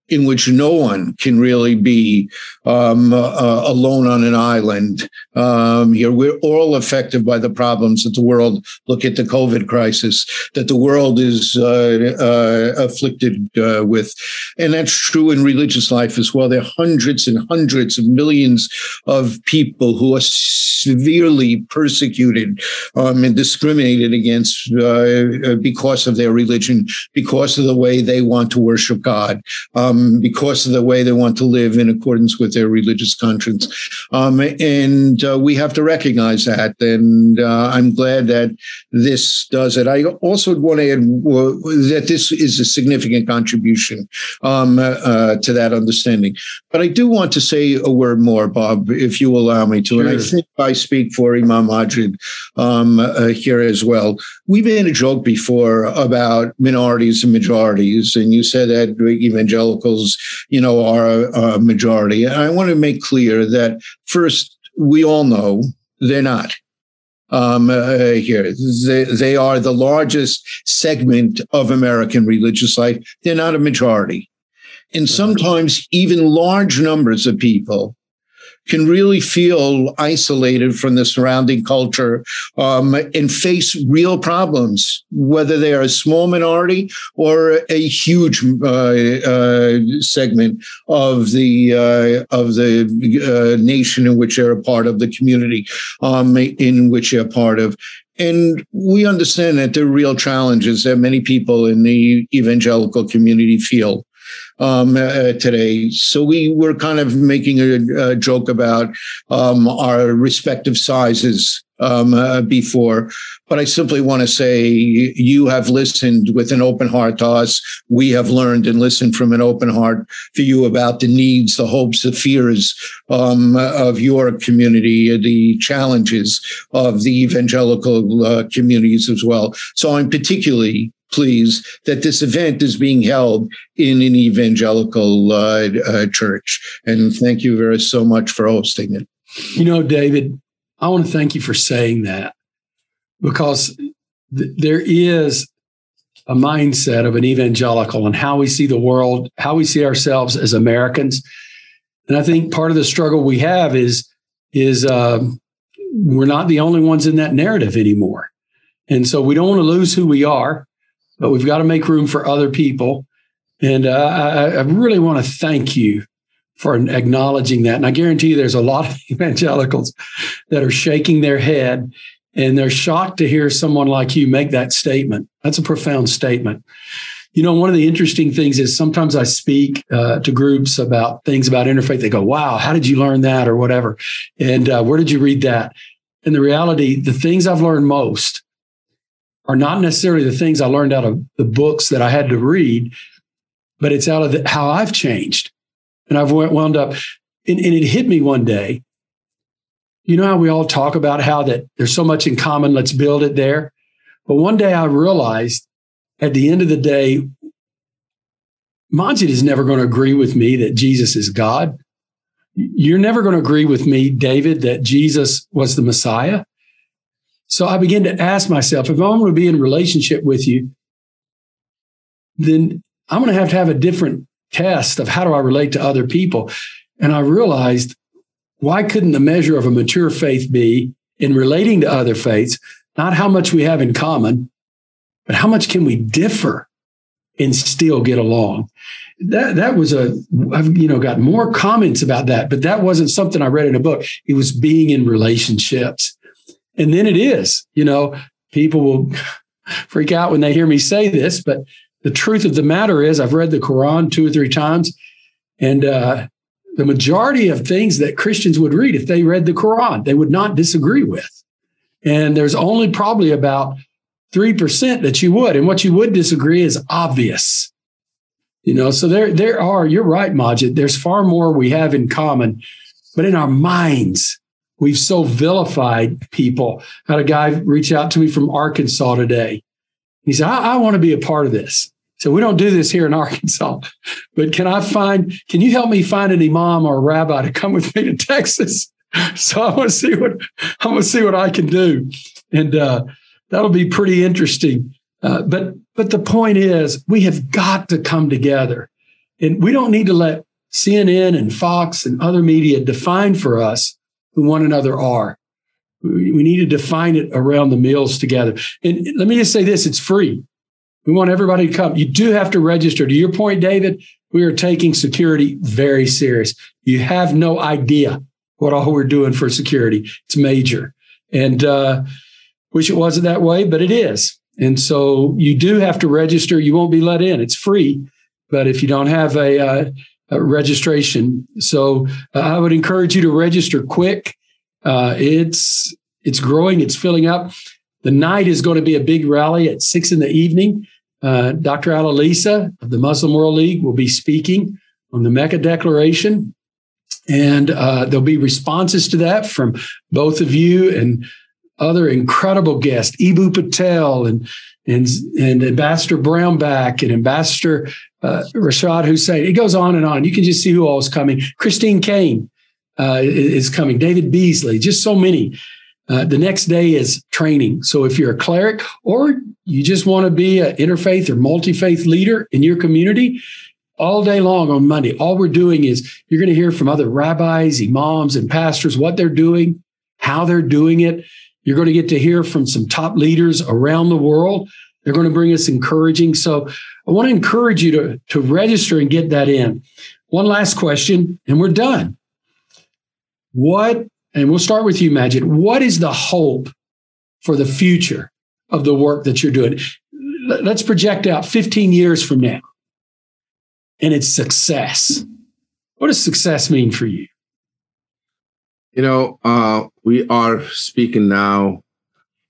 in which no one can really be um, uh, alone on an island. Um, here, we're all affected by the problems that the world look at the COVID crisis that the world is uh, uh, afflicted uh, with, and that's true in religious life as well. There are hundreds and hundreds of millions of people who are severely persecuted um, and discriminated against uh, because of their religion, because of the way they want to worship God. Um, um, because of the way they want to live in accordance with their religious conscience. Um, and uh, we have to recognize that. And uh, I'm glad that this does it. I also want to add that this is a significant contribution um, uh, to that understanding. But I do want to say a word more, Bob, if you allow me to. Sure. And I think I speak for Imam Magid um, uh, here as well. We've made a joke before about minorities and majorities, and you said that evangelical you know, are a, a majority. And I want to make clear that first, we all know they're not. Um, uh, here, they, they are the largest segment of American religious life. They're not a majority. And sometimes even large numbers of people can really feel isolated from the surrounding culture um, and face real problems, whether they are a small minority or a huge uh, uh, segment of the uh, of the uh, nation in which they're a part of, the community um, in which they're part of. And we understand that there are real challenges that many people in the evangelical community feel um, uh, today. So we were kind of making a, a joke about um, our respective sizes um, uh, before, but I simply want to say you have listened with an open heart to us. We have learned and listened from an open heart for you about the needs, the hopes, the fears um, of your community, the challenges of the evangelical uh, communities as well. So I'm particularly pleased that this event is being held in an evangelical uh, uh, church. And thank you very so much for hosting it. You know, David, I want to thank you for saying that because th- there is a mindset of an evangelical and how we see the world, how we see ourselves as Americans. And I think part of the struggle we have is is um, we're not the only ones in that narrative anymore. And so we don't want to lose who we are but we've got to make room for other people. And uh, I, I, really want to thank you for acknowledging that. And I guarantee you there's a lot of evangelicals that are shaking their head and they're shocked to hear someone like you make that statement. That's a profound statement. You know, one of the interesting things is sometimes I speak uh, to groups about things about interfaith. They go, wow, how did you learn that or whatever? And uh, where did you read that? And the reality, the things I've learned most are not necessarily the things I learned out of the books that I had to read, but it's out of the, how I've changed. And I've wound up, and, and it hit me one day. You know how we all talk about how that there's so much in common, let's build it there. But one day I realized at the end of the day, Magid is never going to agree with me that Jesus is God. You're never going to agree with me, David, that Jesus was the Messiah. So I began to ask myself, if I'm going to be in relationship with you, then I'm going to have to have a different test of how do I relate to other people. And I realized, why couldn't the measure of a mature faith be in relating to other faiths, not how much we have in common, but how much can we differ and still get along. That that was a I've you know got more comments about that, but that wasn't something I read in a book. It was being in relationships. And then it is, you know, people will freak out when they hear me say this, but the truth of the matter is I've read the Quran two or three times and uh, the majority of things that Christians would read if they read the Quran, they would not disagree with. And there's only probably about 3% that you would. And what you would disagree is obvious. You know, so there, there are, you're right, Magid, there's far more we have in common, but in our minds, we've so vilified people. I had a guy reach out to me from Arkansas today. He said, I, I want to be a part of this. So we don't do this here in Arkansas, but can I find, can you help me find an imam or a rabbi to come with me to Texas? So I want to see what, I want to see what I can do. And, uh, that'll be pretty interesting. Uh, but, but the point is we have got to come together and we don't need to let CNN and Fox and other media define for us who one another are. We need to define it around the meals together. And let me just say this it's free. We want everybody to come. You do have to register. To your point, David, we are taking security very serious. You have no idea what all we're doing for security. It's major. And uh, wish it wasn't that way, but it is. And so you do have to register. You won't be let in. It's free. But if you don't have a, uh, a registration, so uh, I would encourage you to register quick. Uh, it's it's growing. It's filling up. The night is going to be a big rally at six in the evening. Uh, Dr. Al-Issa of the Muslim World League will be speaking on the Mecca Declaration. And uh, there'll be responses to that from both of you and other incredible guests, Eboo Patel and and, and Ambassador Brownback and Ambassador uh, Rashad Hussain. It goes on and on. You can just see who all is coming. Christine Caine uh, is coming. David Beasley. Just so many. Uh, the next day is training. So if you're a cleric or you just want to be an interfaith or multi-faith leader in your community, all day long on Monday, all we're doing is you're going to hear from other rabbis, imams, and pastors what they're doing, how they're doing it. You're going to get to hear from some top leaders around the world. They're going to bring us encouraging. So I want to encourage you to, to register and get that in. One last question, and we're done. What and we'll start with you, Magid. What is the hope for the future of the work that you're doing? Let's project out 15 years from now and it's success. What does success mean for you? You know, uh, we are speaking now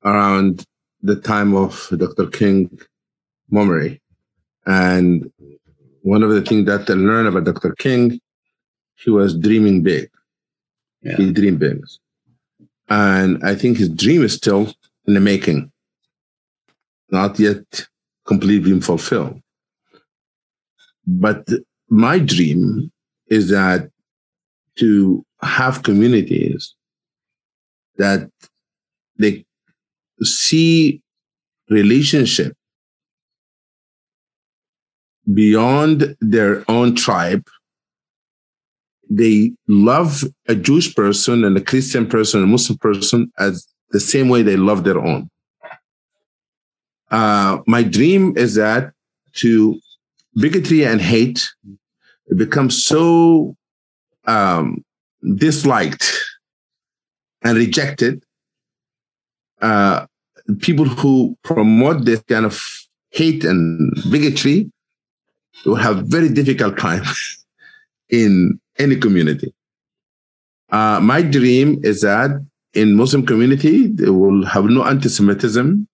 around the time of Dr. King memory. And one of the things that I learned about Dr. King, he was dreaming big. Yeah. He dreamed big. And I think his dream is still in the making, not yet completely fulfilled. But my dream is that to have communities that they see relationship beyond their own tribe they love a Jewish person and a Christian person and a Muslim person as the same way they love their own. Uh, my dream is that to bigotry and hate become so um, disliked and rejected. Uh, people who promote this kind of hate and bigotry will have very difficult time in any community. Uh, my dream is that in Muslim community, they will have no anti-Semitism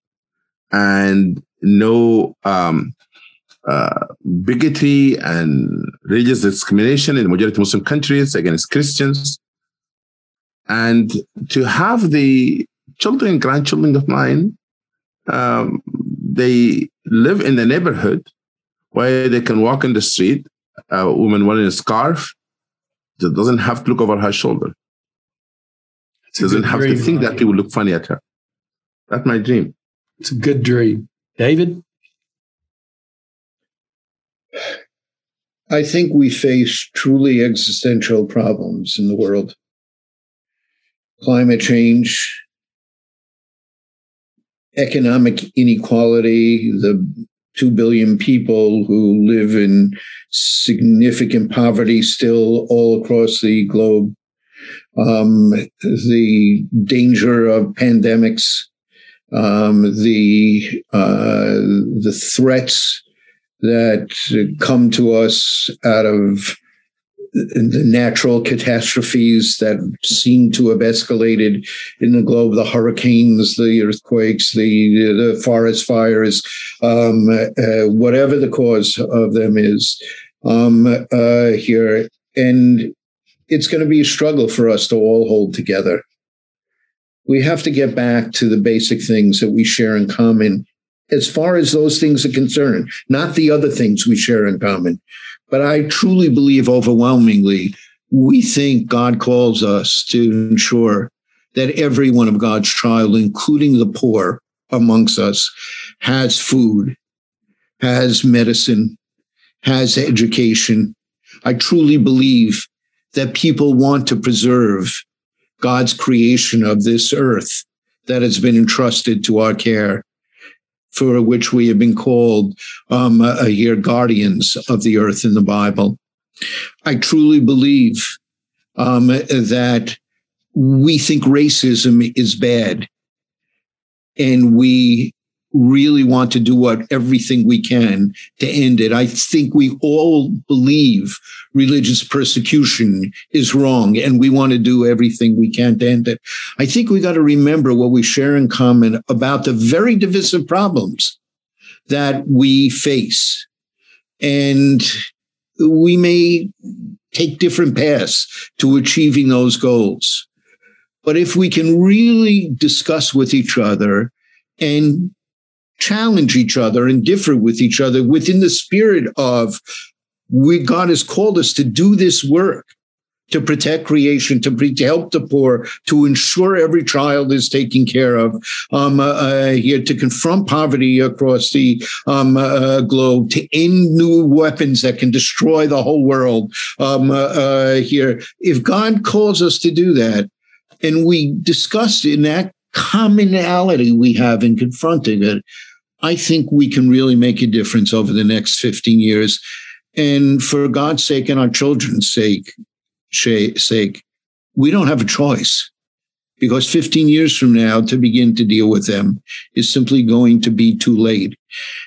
and no um, uh, bigotry and religious discrimination in the majority Muslim countries against Christians. And to have the children, grandchildren of mine, um, they live in the neighborhood where they can walk in the street, a woman wearing a scarf, that doesn't have to look over her shoulder. Doesn't have to think that people look funny at her. That's my dream. It's a good dream. David? I think we face truly existential problems in the world. Climate change, economic inequality, the 2 billion people who live in significant poverty still all across the globe. Um, the danger of pandemics, um, the uh, the threats that come to us out of the natural catastrophes that seem to have escalated in the globe the hurricanes the earthquakes the the forest fires um, uh, whatever the cause of them is um, uh, here. And it's going to be a struggle for us to all hold together. We have to get back to the basic things that we share in common as far as those things are concerned, not the other things we share in common. But I truly believe overwhelmingly, we think God calls us to ensure that every one of God's child, including the poor amongst us, has food, has medicine, has education. I truly believe that people want to preserve God's creation of this earth that has been entrusted to our care for which we have been called um, uh, here guardians of the earth in the Bible. I truly believe um, that we think racism is bad, and we really want to do what everything we can to end it. I think we all believe religious persecution is wrong and we want to do everything we can to end it. I think we got to remember what we share in common about the very divisive problems that we face. And we may take different paths to achieving those goals. But if we can really discuss with each other and challenge each other and differ with each other within the spirit of we God has called us to do this work to protect creation, to, to help the poor, to ensure every child is taken care of, um, uh, uh, here to confront poverty across the um, uh, uh, globe, to end new weapons that can destroy the whole world. Um, uh, uh, here, if God calls us to do that, and we discuss in that commonality we have in confronting it, I think we can really make a difference over the next 15 years. And for God's sake and our children's sake, sake, we don't have a choice because 15 years from now to begin to deal with them is simply going to be too late.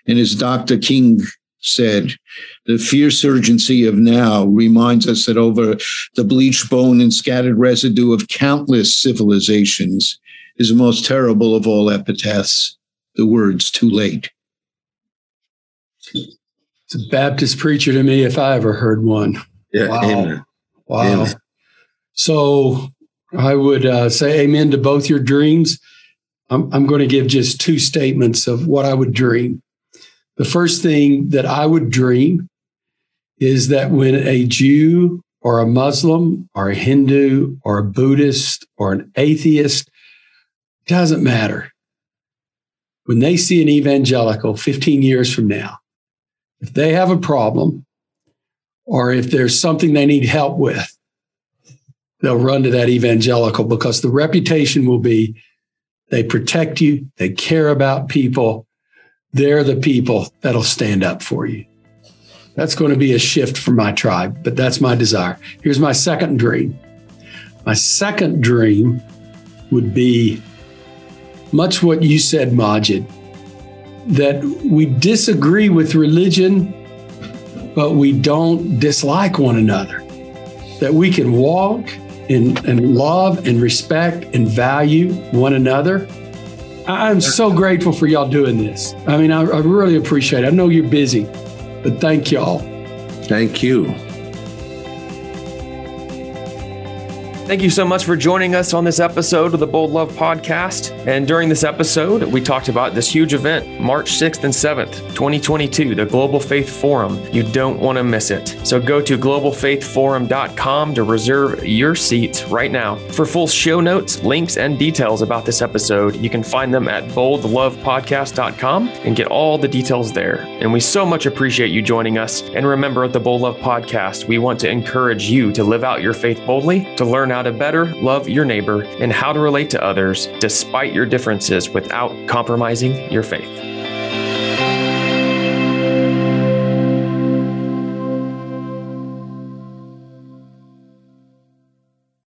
And as Dr. King said, the fierce urgency of now reminds us that over the bleached bone and scattered residue of countless civilizations is the most terrible of all epitaphs the words too late. It's a Baptist preacher to me if I ever heard one. Yeah, wow. amen. Wow. Amen. So I would uh, say amen to both your dreams. I'm, I'm going to give just two statements of what I would dream. The first thing that I would dream is that when a Jew or a Muslim or a Hindu or a Buddhist or an atheist, doesn't matter when they see an evangelical 15 years from now, if they have a problem or if there's something they need help with, they'll run to that evangelical because the reputation will be they protect you, they care about people, they're the people that'll stand up for you. That's going to be a shift for my tribe, but that's my desire. Here's my second dream. My second dream would be much what you said, Magid, that we disagree with religion, but we don't dislike one another. That we can walk in, and love and respect and value one another. I'm so grateful for y'all doing this. I mean, I, I really appreciate it. I know you're busy, but thank y'all. Thank you. Thank you so much for joining us on this episode of the Bold Love Podcast. And during this episode, we talked about this huge event, March 6th and 7th, 2022, the Global Faith Forum. You don't want to miss it. So go to globalfaithforum.com to reserve your seats right now. For full show notes, links, and details about this episode, you can find them at boldlovepodcast.com and get all the details there. And we so much appreciate you joining us. And remember, at the Bold Love Podcast, we want to encourage you to live out your faith boldly, to learn how to better love your neighbor and how to relate to others despite your differences without compromising your faith.